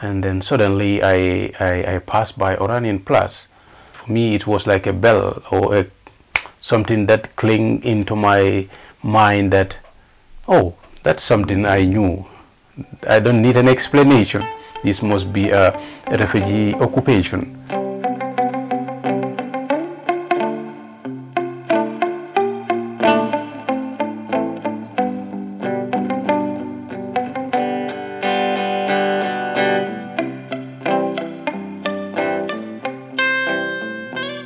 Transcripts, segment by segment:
and then suddenly I, I, I passed by Oranienplatz. For me, it was like a bell or a, something that clinged into my mind that, oh, that's something I knew. I don't need an explanation. This must be a refugee occupation.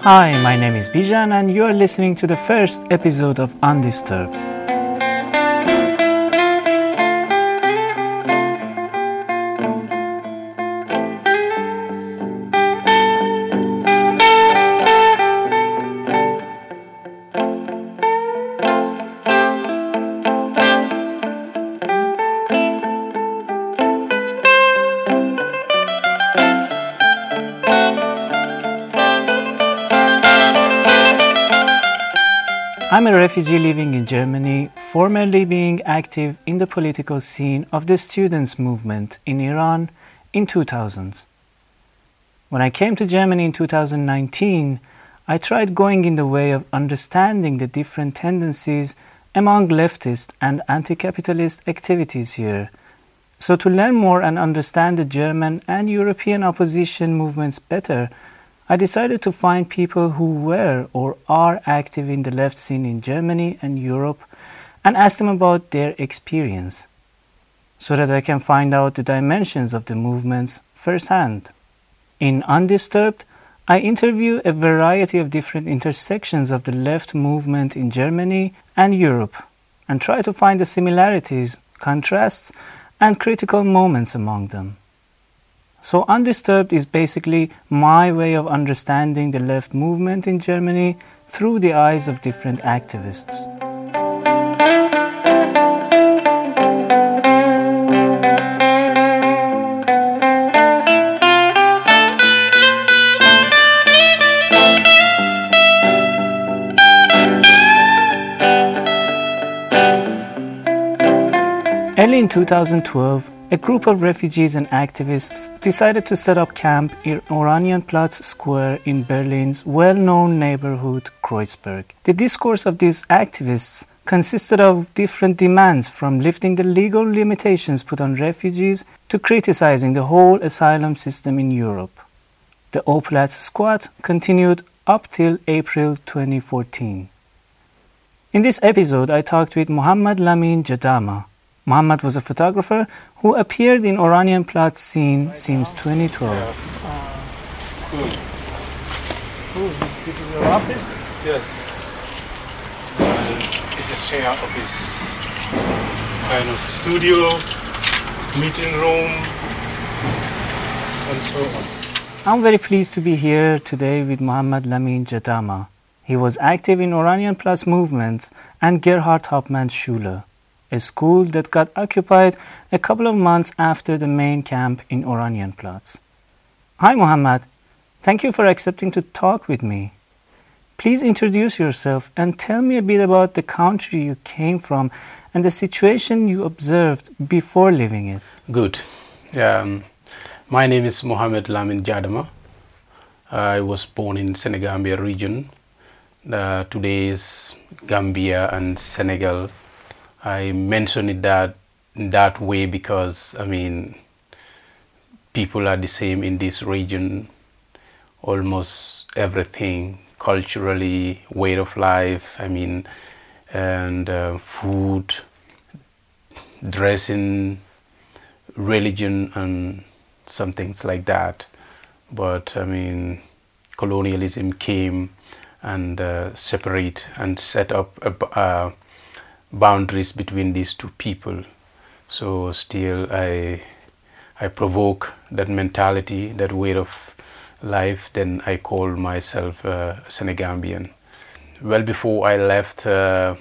Hi, my name is Bijan, and you are listening to the first episode of Undisturbed. I'm a refugee living in Germany, formerly being active in the political scene of the students' movement in Iran in 2000. When I came to Germany in 2019, I tried going in the way of understanding the different tendencies among leftist and anti capitalist activities here. So, to learn more and understand the German and European opposition movements better, I decided to find people who were or are active in the left scene in Germany and Europe and ask them about their experience so that I can find out the dimensions of the movements firsthand. In Undisturbed, I interview a variety of different intersections of the left movement in Germany and Europe and try to find the similarities, contrasts, and critical moments among them. So, Undisturbed is basically my way of understanding the left movement in Germany through the eyes of different activists. In 2012, a group of refugees and activists decided to set up camp in Oranienplatz Square in Berlin's well known neighborhood Kreuzberg. The discourse of these activists consisted of different demands from lifting the legal limitations put on refugees to criticizing the whole asylum system in Europe. The O-Platz squad continued up till April 2014. In this episode, I talked with Mohammad Lamin Jadama, Muhammad was a photographer who appeared in Oranienplatz scene since 2012. Cool. Ooh, this is your office? Yes. And it's a share office, kind of studio, meeting room, and so on. I'm very pleased to be here today with Muhammad Lamin Jadama. He was active in Oranienplatz movement and Gerhard Hauptmann Schule a school that got occupied a couple of months after the main camp in Oranienplatz. Hi, Muhammad. Thank you for accepting to talk with me. Please introduce yourself and tell me a bit about the country you came from and the situation you observed before leaving it. Good. Um, my name is Mohamed Lamin Jadama. I was born in Senegambia region. Uh, today is Gambia and Senegal I mention it that that way because I mean people are the same in this region. Almost everything culturally, way of life. I mean, and uh, food, dressing, religion, and some things like that. But I mean, colonialism came and uh, separate and set up a. Uh, boundaries between these two people. So still, I I provoke that mentality, that way of life. Then I call myself uh, Senegambian. Well, before I left, uh,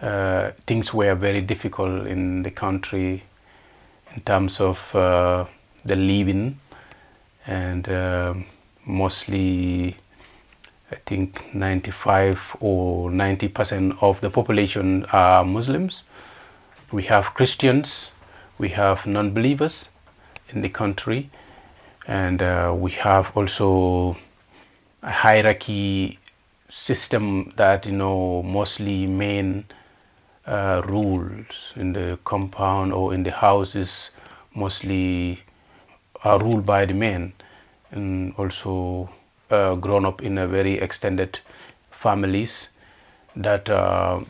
uh, things were very difficult in the country in terms of uh, the living and uh, mostly I think 95 or 90 percent of the population are Muslims. We have Christians, we have non believers, in the country, and uh, we have also a hierarchy system that you know mostly men uh, rules in the compound or in the houses mostly are ruled by the men and also uh, grown up in a very extended families that uh,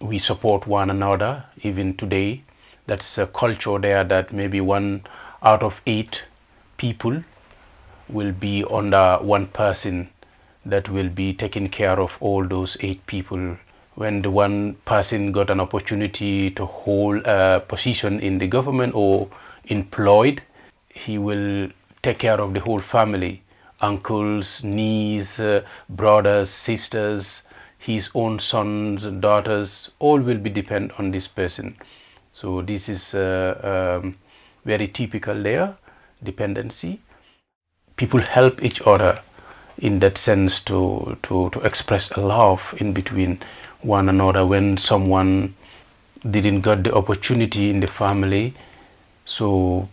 we support one another even today. That's a culture there that maybe one out of eight people will be under one person that will be taking care of all those eight people. When the one person got an opportunity to hold a position in the government or employed he will take care of the whole family uncles nieces uh, brothers sisters his own sons and daughters all will be depend on this person. So this is uh, um, very typical there dependency. People help each other in that sense to, to, to express a love in between one another. When someone didn't get the opportunity in the family so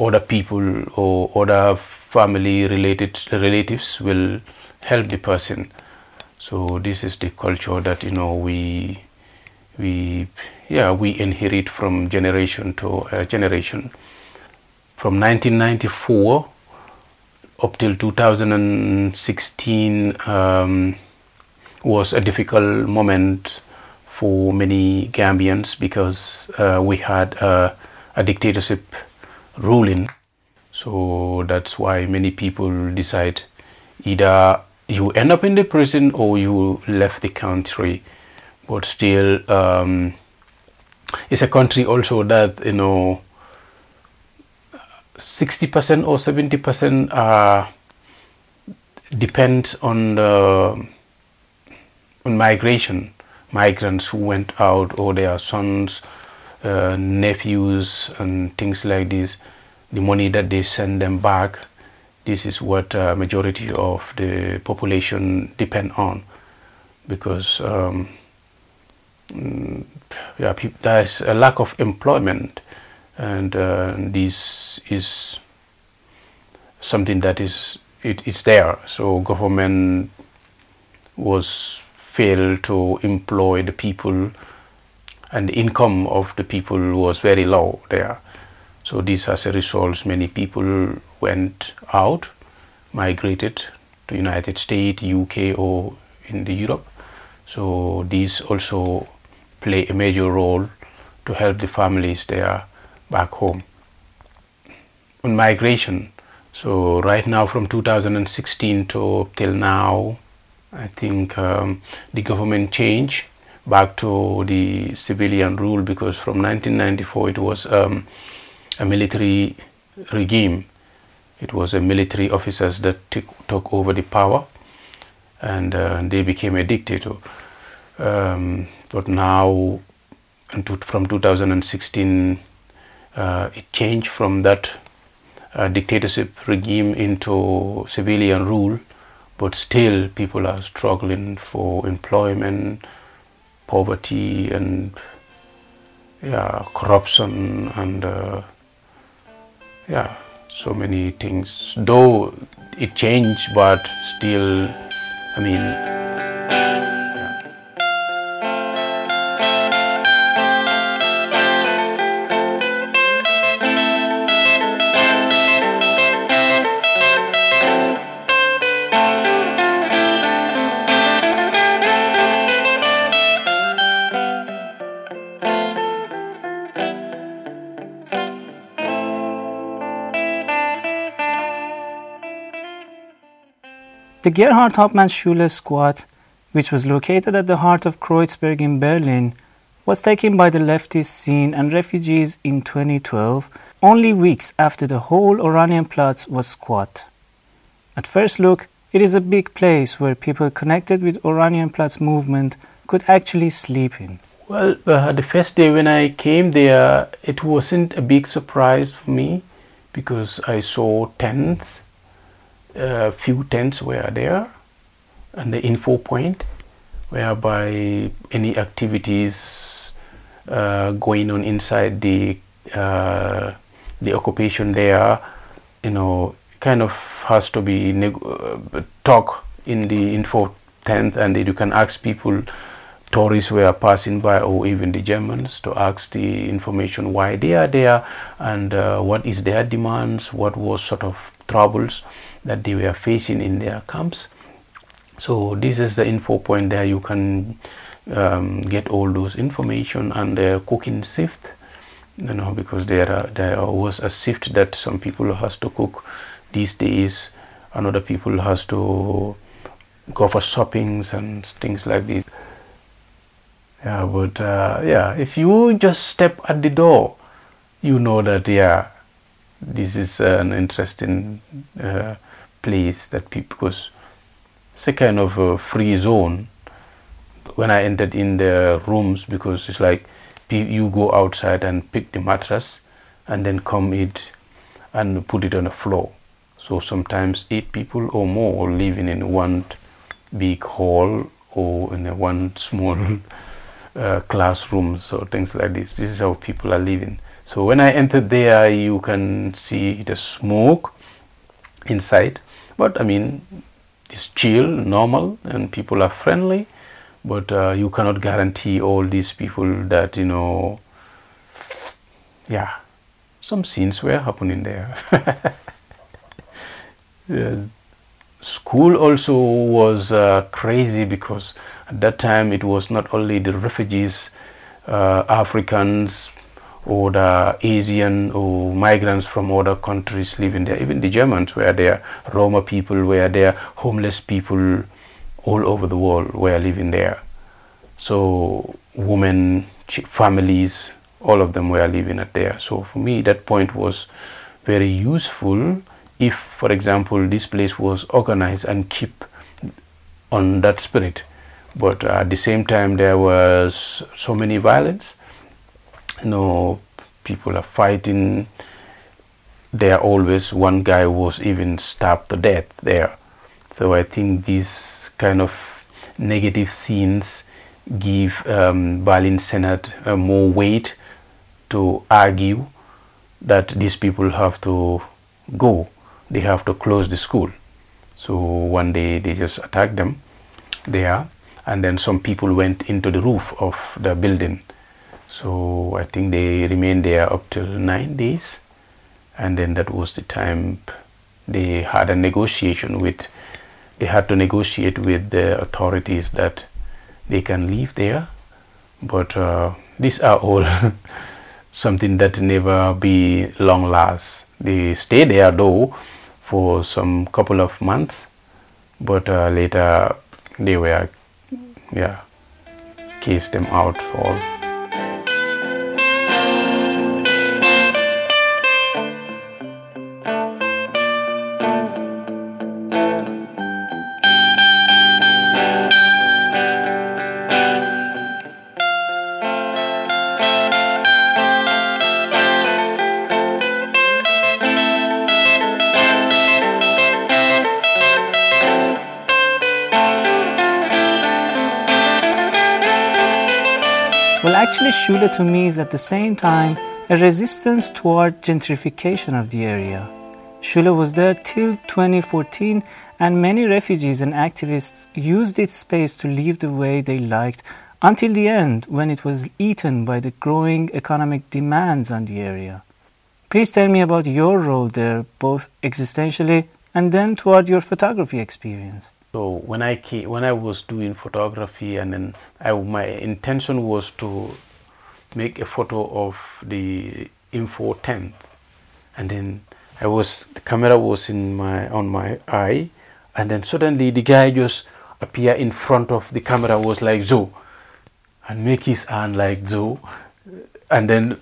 other people or other family related relatives will help the person so this is the culture that you know we we yeah we inherit from generation to uh, generation from 1994 up till 2016 um, was a difficult moment for many Gambians because uh, we had a, a dictatorship ruling. So that's why many people decide either you end up in the prison or you left the country. But still, um, it's a country also that you know 60% or 70% uh, depends on the, on migration migrants who went out or their sons uh, nephews and things like this the money that they send them back this is what uh, majority of the population depend on. Because um, mm, yeah, there's a lack of employment and uh, this is something that is it, it's there. So government was failed to employ the people and the income of the people was very low there so this as a result many people went out migrated to united states uk or in the europe so these also play a major role to help the families there back home. On migration, so right now from 2016 to till now, I think um, the government changed back to the civilian rule because from 1994 it was um, a military regime. It was a military officers that t- took over the power and uh, they became a dictator. Um, but now, from 2016 uh, it changed from that uh, dictatorship regime into civilian rule, but still people are struggling for employment, poverty, and yeah, corruption, and uh, yeah, so many things. Though it changed, but still, I mean. The Gerhard Hauptmann Schule squat, which was located at the heart of Kreuzberg in Berlin, was taken by the leftist scene and refugees in 2012, only weeks after the whole Oranienplatz was squat. At first look, it is a big place where people connected with Oranienplatz movement could actually sleep in. Well, uh, the first day when I came there, it wasn't a big surprise for me because I saw tents a few tents were there and the info point whereby any activities uh, going on inside the uh, the occupation there, you know, kind of has to be uh, talk in the info tent, and you can ask people. Tourists were passing by, or even the Germans, to ask the information why they are there and uh, what is their demands, what was sort of troubles that they were facing in their camps. So this is the info point there. You can um, get all those information and the cooking shift. You know, because there are, there was a shift that some people has to cook these days, and other people has to go for shoppings and things like this. Yeah, but uh, yeah, if you just step at the door, you know that yeah, this is an interesting uh, place that people because it's a kind of a free zone. When I entered in the rooms, because it's like you go outside and pick the mattress and then come it and put it on the floor. So sometimes eight people or more living in one big hall or in a one small uh, classrooms or things like this. This is how people are living. So when I entered there, you can see the smoke inside. But I mean, it's chill, normal, and people are friendly. But uh, you cannot guarantee all these people that you know. Yeah, some scenes were happening there. yes. School also was uh, crazy because at that time it was not only the refugees, uh, Africans, or the Asian or migrants from other countries living there. Even the Germans were there, Roma people were there, homeless people all over the world were living there. So women, families, all of them were living at there. So for me, that point was very useful if, for example, this place was organized and keep on that spirit. But at the same time, there was so many violence. You know people are fighting. There always one guy was even stabbed to death there. So i think these kind of negative scenes give um, berlin senate uh, more weight to argue that these people have to go they have to close the school so one day they just attacked them there and then some people went into the roof of the building so I think they remained there up till nine days, and then that was the time they had a negotiation with. They had to negotiate with the authorities that they can leave there, but uh, these are all something that never be long last. They stay there though for some couple of months, but uh, later they were yeah case them out for Schule to me is at the same time a resistance toward gentrification of the area. Schule was there till 2014, and many refugees and activists used its space to live the way they liked until the end when it was eaten by the growing economic demands on the area. Please tell me about your role there, both existentially and then toward your photography experience. So when I came, when I was doing photography, and then I, my intention was to make a photo of the info tent, and then I was the camera was in my on my eye, and then suddenly the guy just appear in front of the camera was like Joe, and make his hand like Joe, and then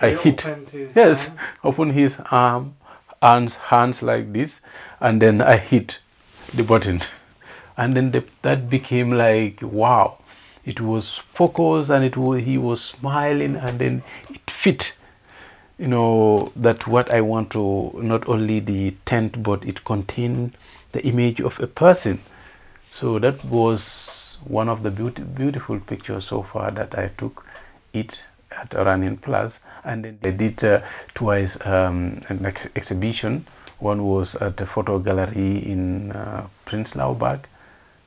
I hit. yes hands. open his arm hands hands like this, and then I hit the button. And then the, that became like wow it was focused and it was he was smiling and then it fit you know that what i want to not only the tent but it contained the image of a person so that was one of the beauty, beautiful pictures so far that i took it at Oranienplatz, and then they did uh, twice um, an ex- exhibition. One was at the photo gallery in uh, Prenzlauer Berg.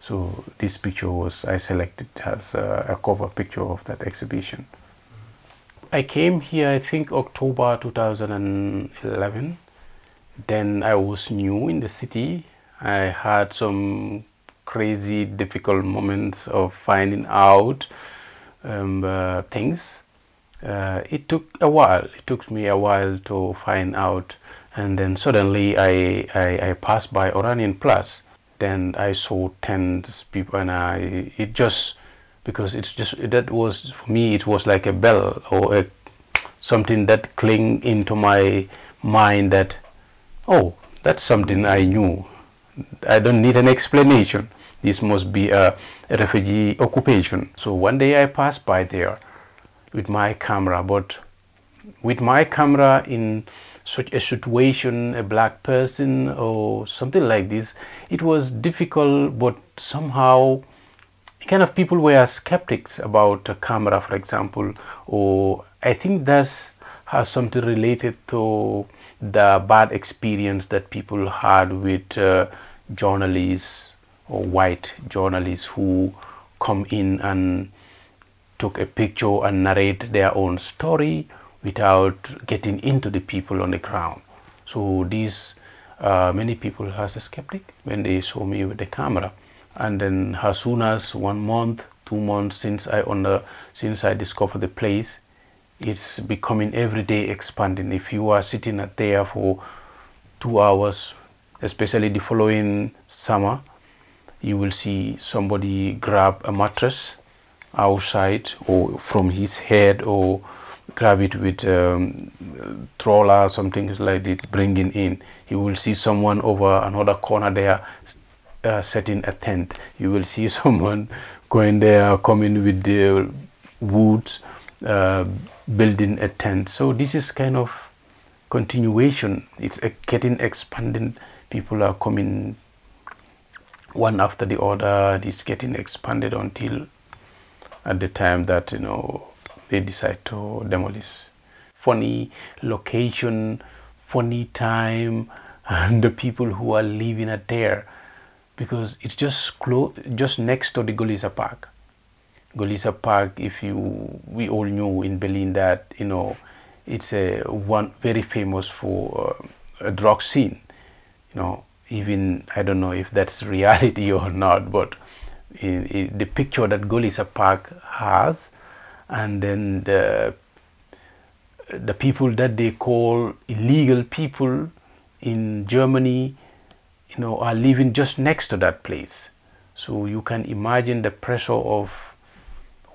So this picture was I selected as a, a cover picture of that exhibition. I came here, I think October 2011. Then I was new in the city. I had some crazy, difficult moments of finding out um, uh, things. Uh, it took a while. It took me a while to find out, and then suddenly I I, I passed by Oranienplatz. Then I saw tens people, and I it just because it's just that was for me it was like a bell or a, something that cling into my mind that oh that's something I knew. I don't need an explanation. This must be a, a refugee occupation. So one day I passed by there with my camera, but with my camera in such a situation, a black person or something like this, it was difficult, but somehow kind of people were skeptics about a camera, for example, or I think that has something related to the bad experience that people had with uh, journalists or white journalists who come in and took a picture and narrate their own story without getting into the people on the ground. So these uh, many people has a skeptic when they saw me with the camera, and then as soon as one month, two months since I under since I discovered the place, it's becoming every day expanding. If you are sitting at there for two hours, especially the following summer, you will see somebody grab a mattress outside or from his head or grab it with um, trawler something like that bringing in. You will see someone over another corner there uh, setting a tent. You will see someone going there coming with the wood uh, building a tent. So this is kind of continuation. It's getting expanding people are coming one after the other. It's getting expanded until at the time that you know they decide to demolish. Funny location funny time and the people who are living at there. Because it's just close just next to the Görlitzer Park. Görlitzer Park if you we all knew in Berlin that you know it's a one very famous for uh, a drug scene. You know even I don't know if that's reality or not but in, in the picture that Görlitzer Park has, and then the the people that they call illegal people in Germany, you know, are living just next to that place. So you can imagine the pressure of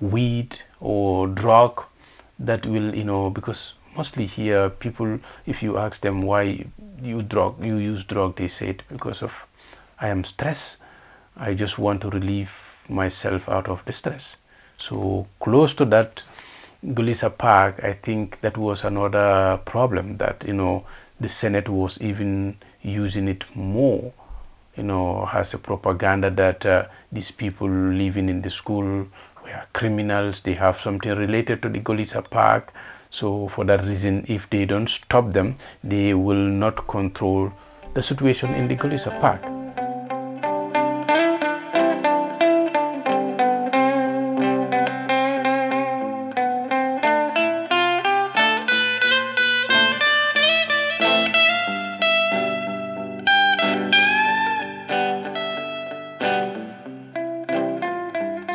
weed or drug that will, you know, because mostly here people, if you ask them why you drug, you use drug, they say it because of I am stressed I just want to relieve myself out of distress. So close to that Görlitzer Park, I think that was another problem that you know the Senate was even using it more, you know, as a propaganda that uh, these people living in the school were criminals. They have something related to the Görlitzer Park. So for that reason, if they don't stop them, they will not control the situation in the Görlitzer Park.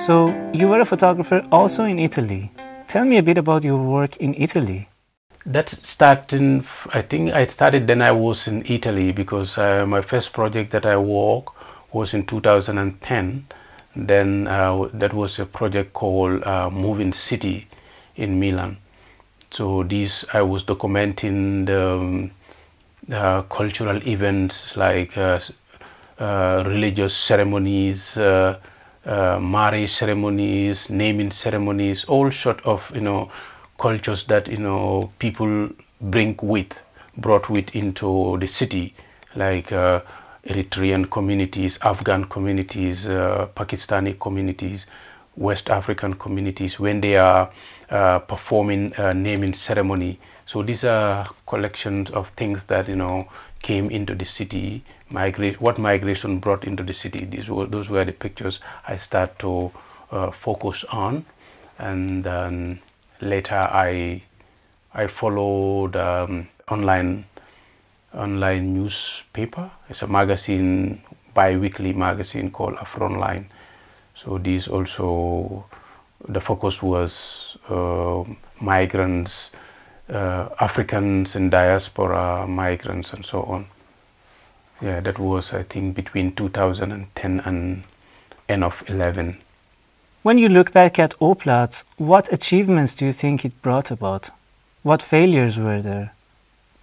So, you were a photographer also in Italy. Tell me a bit about your work in Italy. That's starting, I think I started then I was in Italy because uh, my first project that I worked was in 2010. Then uh, that was a project called uh, Moving City in Milan. So this I was documenting the, um, cultural events like uh, uh, religious ceremonies, uh, uh, marriage ceremonies, naming ceremonies, all sort of you know cultures that you know people bring with, brought with into the city, like uh, Eritrean communities, Afghan communities, uh, Pakistani communities, West African communities when they are uh, performing a naming ceremony. So these are collections of things that you know came into the city. What migration brought into the city. These were those were the pictures I start to uh, focus on, and later I I followed um, online online newspaper. It's a magazine, bi-weekly magazine called Afronline. So these also the focus was uh, migrants, uh, Africans in diaspora, migrants, and so on. Yeah, that was I think between 2010 and end of 11. When you look back at O-Platz, what achievements do you think it brought about? What failures were there?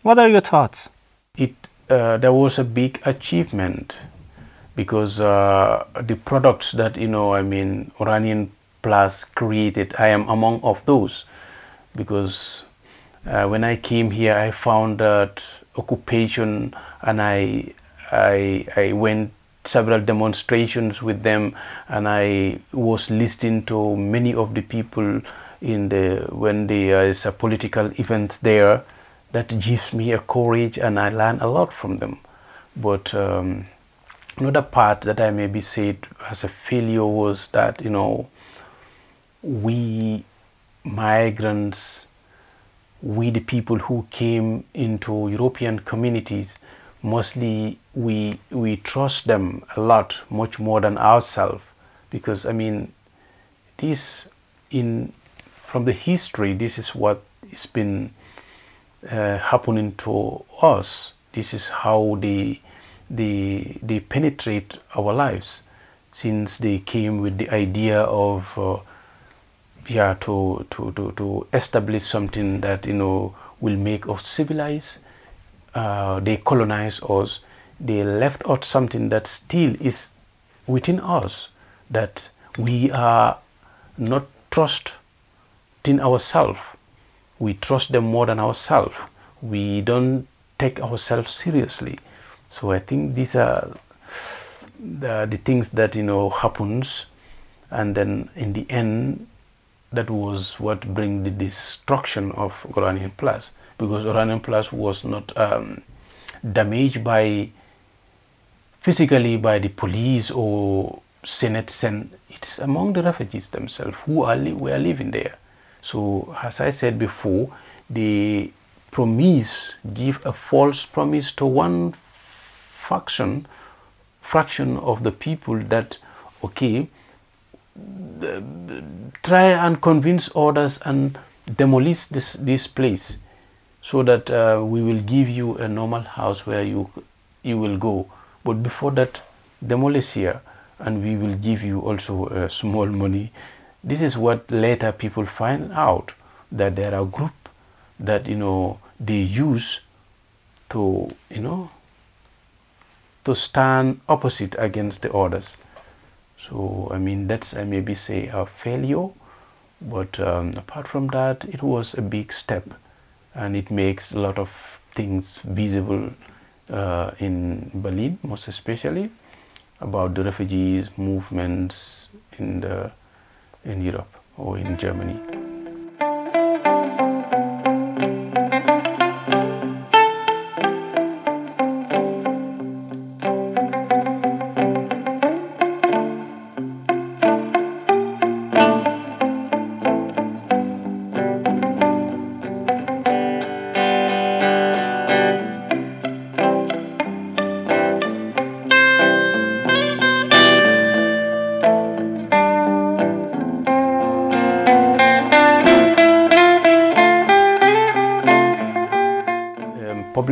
What are your thoughts? It uh, there was a big achievement because uh, the products that you know, I mean, Oranian Plus created, I am among of those because uh, when I came here, I found that occupation, and I I I went several demonstrations with them, and I was listening to many of the people in the when there is a political event there. That gives me a courage, and I learn a lot from them. But um, another part that I maybe said as a failure was that you know we migrants, we the people who came into European communities, mostly we we trust them a lot, much more than ourselves, because I mean, this in from the history, this is what has been uh, happening to us. This is how they they they penetrate our lives, since they came with the idea of uh, yeah to, to to to establish something that you know will make us civilized. Uh, they colonize us. They left out something that still is within us that we are not trust in ourselves. We trust them more than ourselves. We don't take ourselves seriously. So I think these are the, the things that you know happens, and then in the end, that was what bring the destruction of Oranienplatz because Oranienplatz was not um, damaged by physically by the police or Senate. Sen- it's among the refugees themselves who are li- were living there. So as I said before, the promise give a false promise to one faction fraction of the people that okay try and convince others and demolish this this place so that uh, we will give you a normal house where you you will go. But before that demolish here and we will give you also a small money. This is what later people find out that there are group that you know they use to you know to stand opposite against the others so I mean that's I maybe say a failure, but um, apart from that, it was a big step, and it makes a lot of things visible uh, in Berlin, most especially about the refugees movements in the in Europe or in Germany.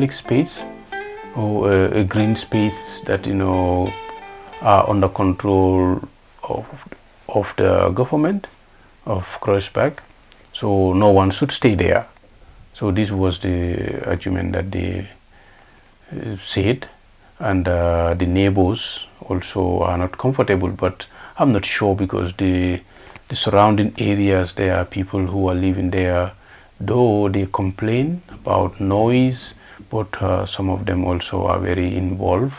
Public space or a, a, green space that you know are under control of of the government of Kreuzberg. So no one should stay there. So this was the argument that they uh, said, and uh, the neighbors also are not comfortable. But I'm not sure because the the surrounding areas there are people who are living there, though they complain about noise but uh, some of them also are very involved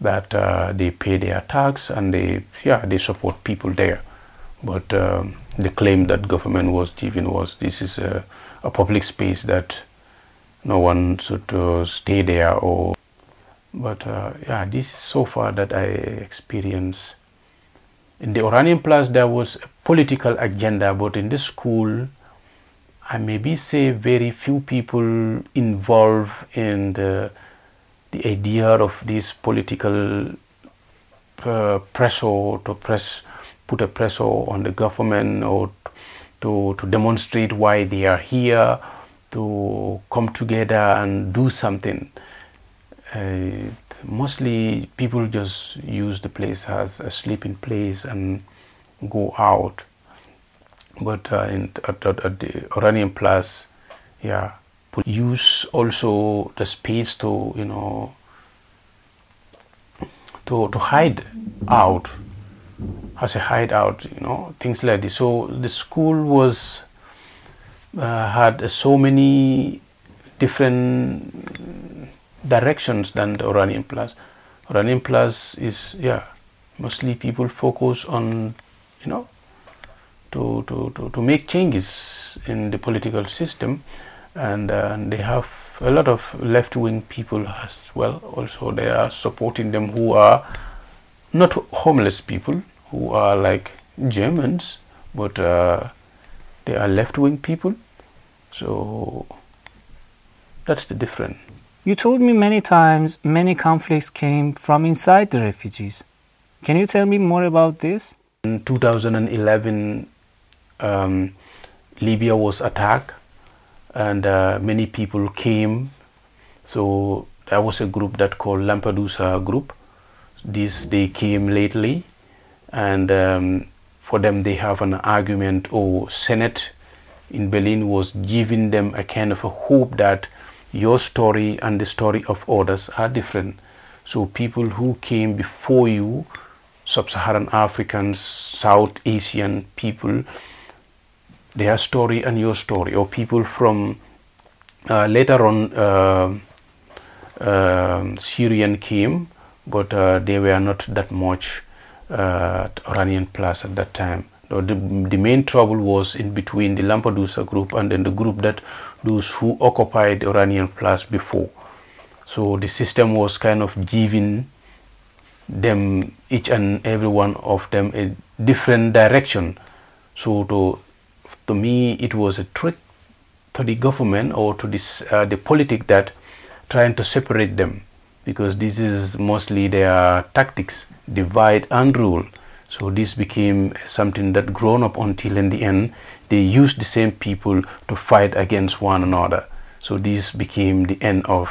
that uh, they pay their tax and they yeah they support people there. But um, the claim that government was giving was this is a, a public space that no one should uh, stay there or but uh, yeah this is so far that i experience. In the Oranienplatz there was a political agenda but in the school i maybe say very few people involved in the the idea of this political uh, pressure to press put a pressure on the government or to to demonstrate why they are here to come together and do something. Uh, mostly people just use the place as a sleeping place and go out. But uh, in, at, at, at, the Oranienplatz, yeah, use also the space to you know to to hide out as a hideout, you know, things like this. So the school was uh, had so many different directions than the Oranienplatz. Oranian Plus is yeah mostly people focus on you know to to, to, to make changes in the political system and, uh, they have a lot of left wing people as well also they are supporting them who are not homeless people who are like Germans but uh, they are left wing people. So that's the difference. You told me many times many conflicts came from inside the refugees. Can you tell me more about this? In 2011, um, Libya was attacked and uh, many people came. So there was a group that called Lampedusa group. This they came lately and um, for them they have an argument or senate in berlin was giving them a kind of a hope that your story and the story of others are different so people who came before you sub-saharan africans south asian people their story and your story or people from uh, later on uh, uh, syrian came but uh, they were not that much uh, Oranienplatz at that time. The, the main trouble was in between the Lampedusa group and then the group that those who occupied Oranienplatz before. So the system was kind of giving them each and every one of them a different direction. So to to me it was a trick to the government or to this uh, the politic that trying to separate them because this is mostly their tactics divide and rule. So this became something that grown up until in the end they used the same people to fight against one another. So this became the end of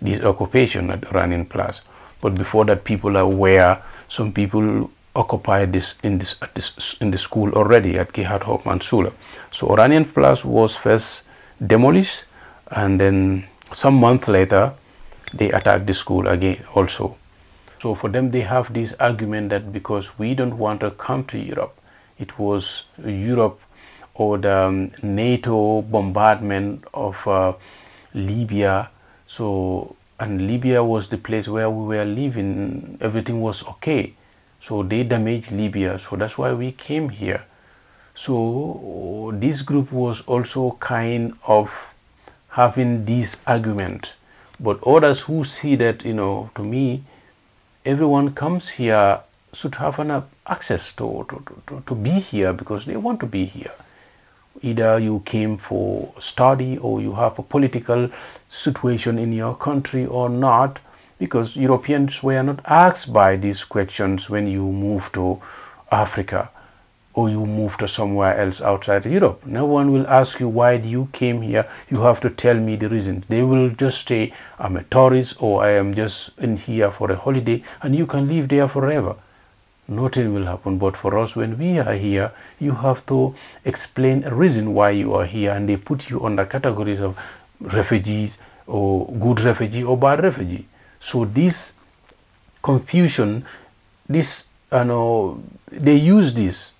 this occupation at Oranienplatz. But before that people are aware. Some people occupied this in this, this in the school already at Gerhard Hauptmann Schule so Oranienplatz was first demolished and then some month later they attacked the school again also. So for them, they have this argument that because we don't want to come to Europe, it was Europe or the um, NATO bombardment of uh, Libya. So and Libya was the place where we were living. Everything was okay. So they damaged Libya. So that's why we came here. So this group was also kind of having this argument but others who see that, you know, to me, everyone comes here should have an access to, to, to, to be here because they want to be here. Either you came for study or you have a political situation in your country or not, because Europeans were not asked by these questions when you moved to Africa or you move to somewhere else outside Europe. No one will ask you why you came here. You have to tell me the reason. They will just say, I'm a tourist or I am just in here for a holiday and you can live there forever. Nothing will happen. But for us, when we are here, you have to explain a reason why you are here and they put you under categories of refugees or good refugee or bad refugee. So this confusion, this, you know, they use this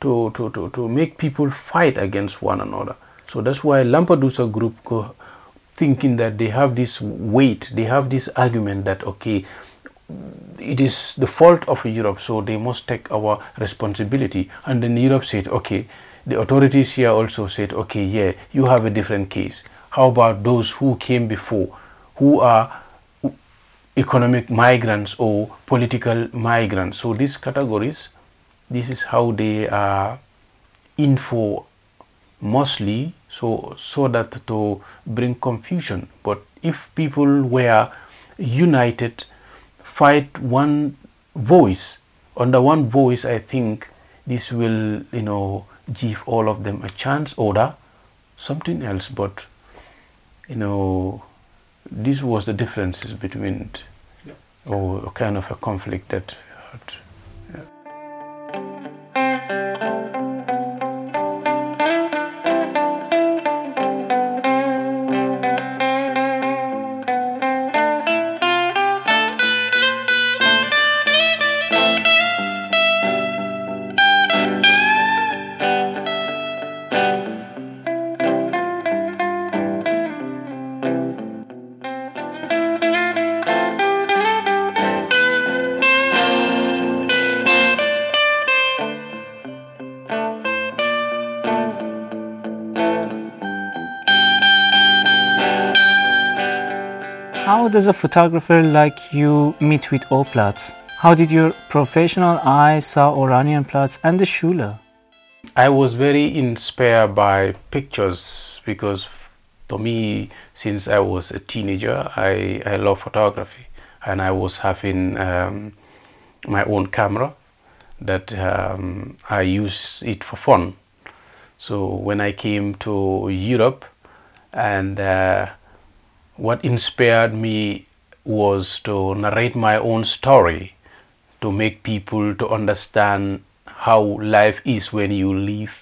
to, to, to, to make people fight against one another. So that's why Lampedusa group go thinking that they have this weight, they have this argument that okay, it is the fault of Europe, so they must take our responsibility. And then Europe said, okay, the authorities here also said, okay, yeah, you have a different case. How about those who came before, who are economic migrants or political migrants? So these categories, this is how they are info mostly so so that to bring confusion but if people were united fight one voice under one voice i think this will you know give all of them a chance or something else but you know this was the differences between yeah. or a kind of a conflict that had does a photographer like you meet with O-Platz? How did your professional eye saw Oranienplatz and the Schule? I was very inspired by pictures because for me, since I was a teenager, I, I love photography and I was having um, my own camera that um, I use it for fun. So when I came to Europe and uh, what inspired me was to narrate my own story to make people to understand how life is when you leave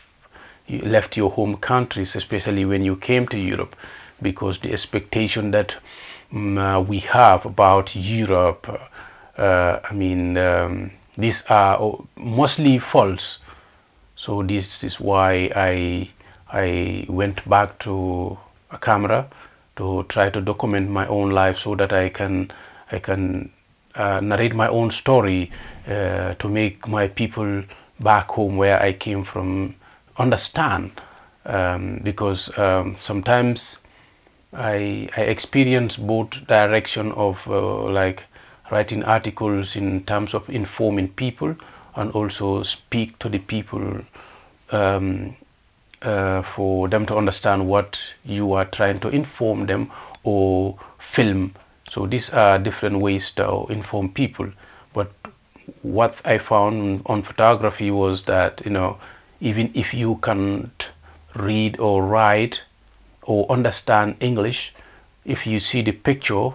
you left your home countries especially when you came to Europe because the expectation that um, uh, we have about Europe uh, I mean um, these are mostly false. So this is why I I went back to a camera to try to document my own life so that I can I can uh, narrate my own story uh, to make my people back home where I came from understand. Um, because um, sometimes I, I experience both direction of uh, like writing articles in terms of informing people and also speak to the people um, uh, for them to understand what you are trying to inform them or film. So these are different ways to inform people. But what I found on photography was that you know even if you can't read or write or understand English, if you see the picture,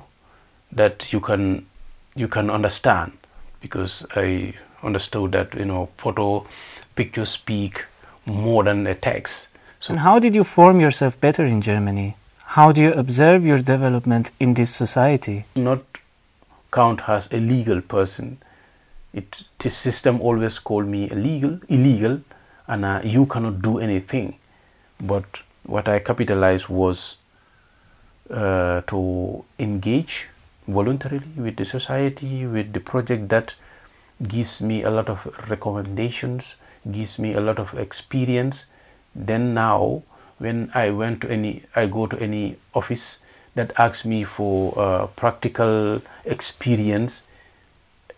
that you can you can understand because I understood that you know photo pictures speak more than a text. So and how did you form yourself better in Germany? How do you observe your development in this society? Not count as a legal person. It, this system always called me illegal, illegal, and uh, you cannot do anything. But what I capitalized was uh, to engage voluntarily with the society, with the project that gives me a lot of recommendations, gives me a lot of experience. Then now when i went to any i go to any office that asks me for uh, practical experience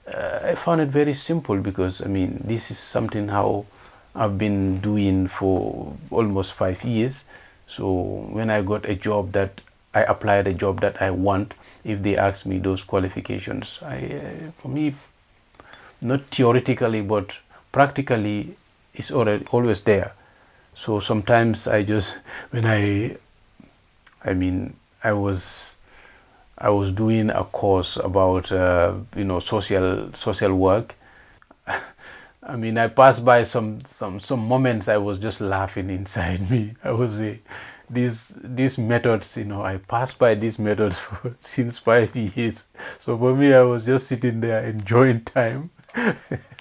uh, i found it very simple because i mean this is something how i've been doing for almost five years. So when i got a job that i applied a job that i want if they ask me those qualifications i uh, for me not theoretically but practically it's already always there. So sometimes i just when i i mean i was i was doing a course about uh, you know social social work. I mean i passed by some some some moments i was just laughing inside me. I was uh, these these methods you know i passed by these methods for since five years. So for me i was just sitting there enjoying time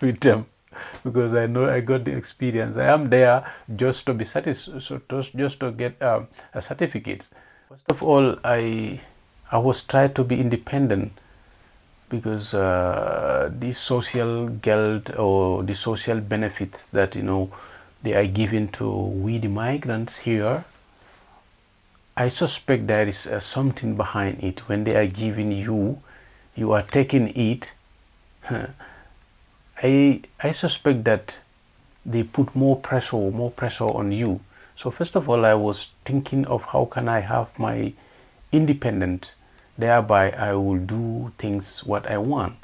with them because I know I got the experience. I am there just to be satisfied, just to get um, a certificate. First of all, I I was trying to be independent. because uh, the social guilt or the social benefits that you know they are given to we the migrants here i suspect there is uh, something behind it when they are giving you you are taking it i i suspect that they put more pressure more pressure on you. So first of all i was thinking of how can i have my independent? Thereby i will do things what i want.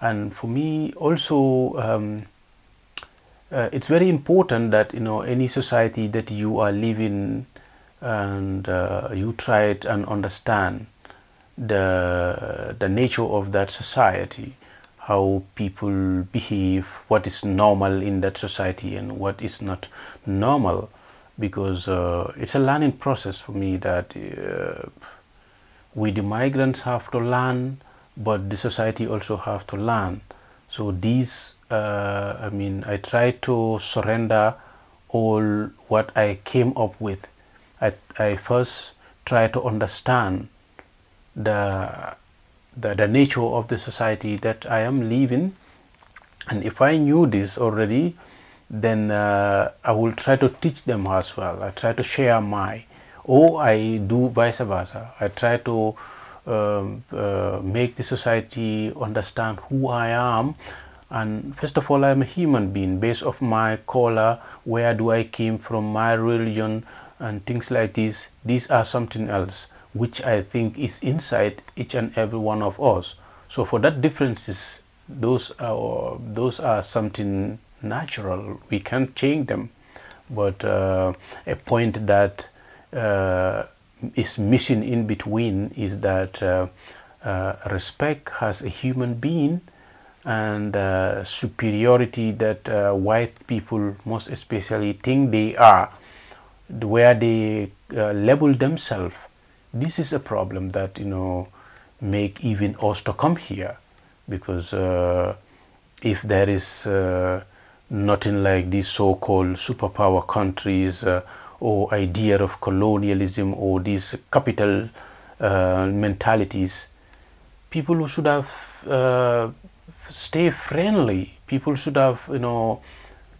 And for me also um, uh, it's very important that you know any society that you are living and uh, you try and understand the the nature of that society how people behave what is normal in that society and what is not normal. Because uh, it's a learning process for me that uh, we the migrants have to learn but the society also have to learn. So these uh, i mean i try to surrender all what i came up with. I, I first try to understand the, the the nature of the society that i am living and if i knew this already then uh, i will try to teach them as well i try to share my or I do vice versa. I try to um, uh, make the society understand who I am. And first of all, I'm a human being based off my color, where do I came from, my religion, and things like this. These are something else, which I think is inside each and every one of us. So for that differences, those are those are something natural. We can't change them, but uh, a point that uh, is missing in between is that uh, uh, respect as a human being and uh, superiority that uh, white people most especially think they are where they label themselves this is a problem that you know make even us to come here because if there is nothing like these so-called superpower countries or idea of colonialism or these capital uh, mentalities, people should have uh, stay friendly. People should have you know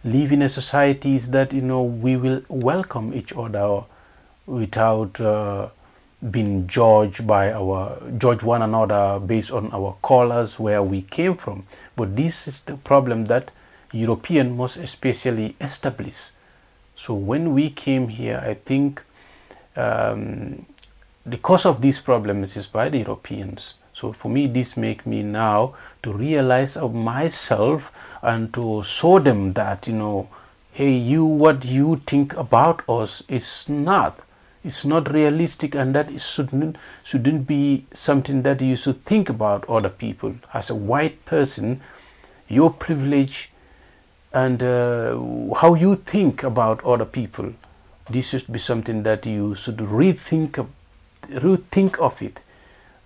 live in a societies that you know we will welcome each other without being judged by our judge one another based on our colors where we came from. But this is the problem that European most especially establish so when we came here, I think um, the cause of these problems is by the Europeans. So for me, this make me now to realize of myself and to show them that you know, hey, you what you think about us is not. It's not realistic, and that it shouldn't shouldn't be something that you should think about other people. As a white person, your privilege and uh, how you think about other people. This should be something that you should rethink rethink of it,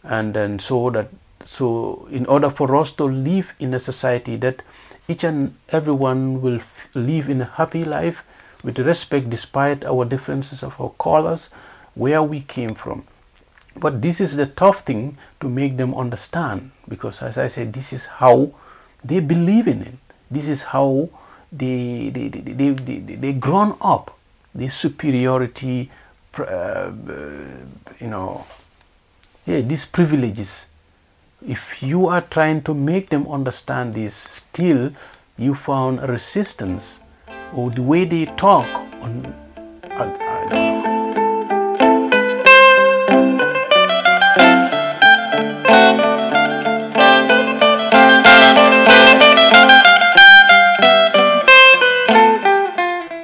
and then so that so in order for us to live in a society that each and everyone will live in a happy life with respect despite our differences of our colors, where we came from. But this is the tough thing to make them understand because, as I said, this is how they believe in it. This is how they, they, they, they, they, they grown up this superiority, uh, you know, yeah, these privileges. If you are trying to make them understand this, still you found resistance or the way they talk on, I, I don't know.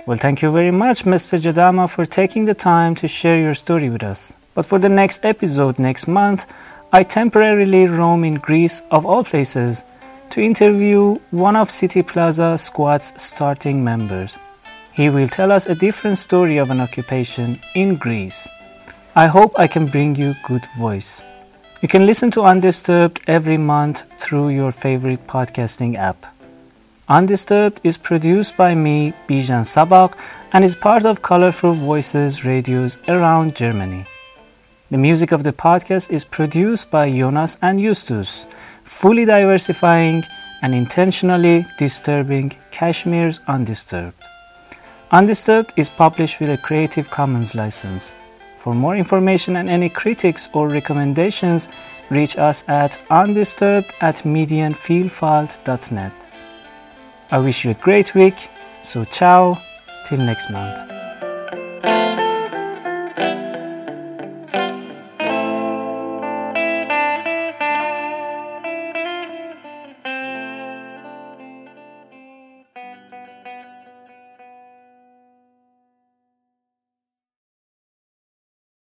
Well, thank you very much, Mr. Jadama, for taking the time to share your story with us. But for the next episode next month, I temporarily roam in Greece, of all places, to interview one of City Plaza Squat's starting members. He will tell us a different story of an occupation in Greece. I hope I can bring you good voice. You can listen to Undisturbed every month through your favorite podcasting app. Undisturbed is produced by me, Bijan Sabak, and is part of Colorful Voices radios around Germany. The music of the podcast is produced by Jonas and Justus fully diversifying and intentionally disturbing Kashmir's Undisturbed. Undisturbed is published with a Creative Commons license. For more information and any critics or recommendations, reach us at undisturbed at medianfeelfalt.net. I wish you a great week, so ciao, till next month.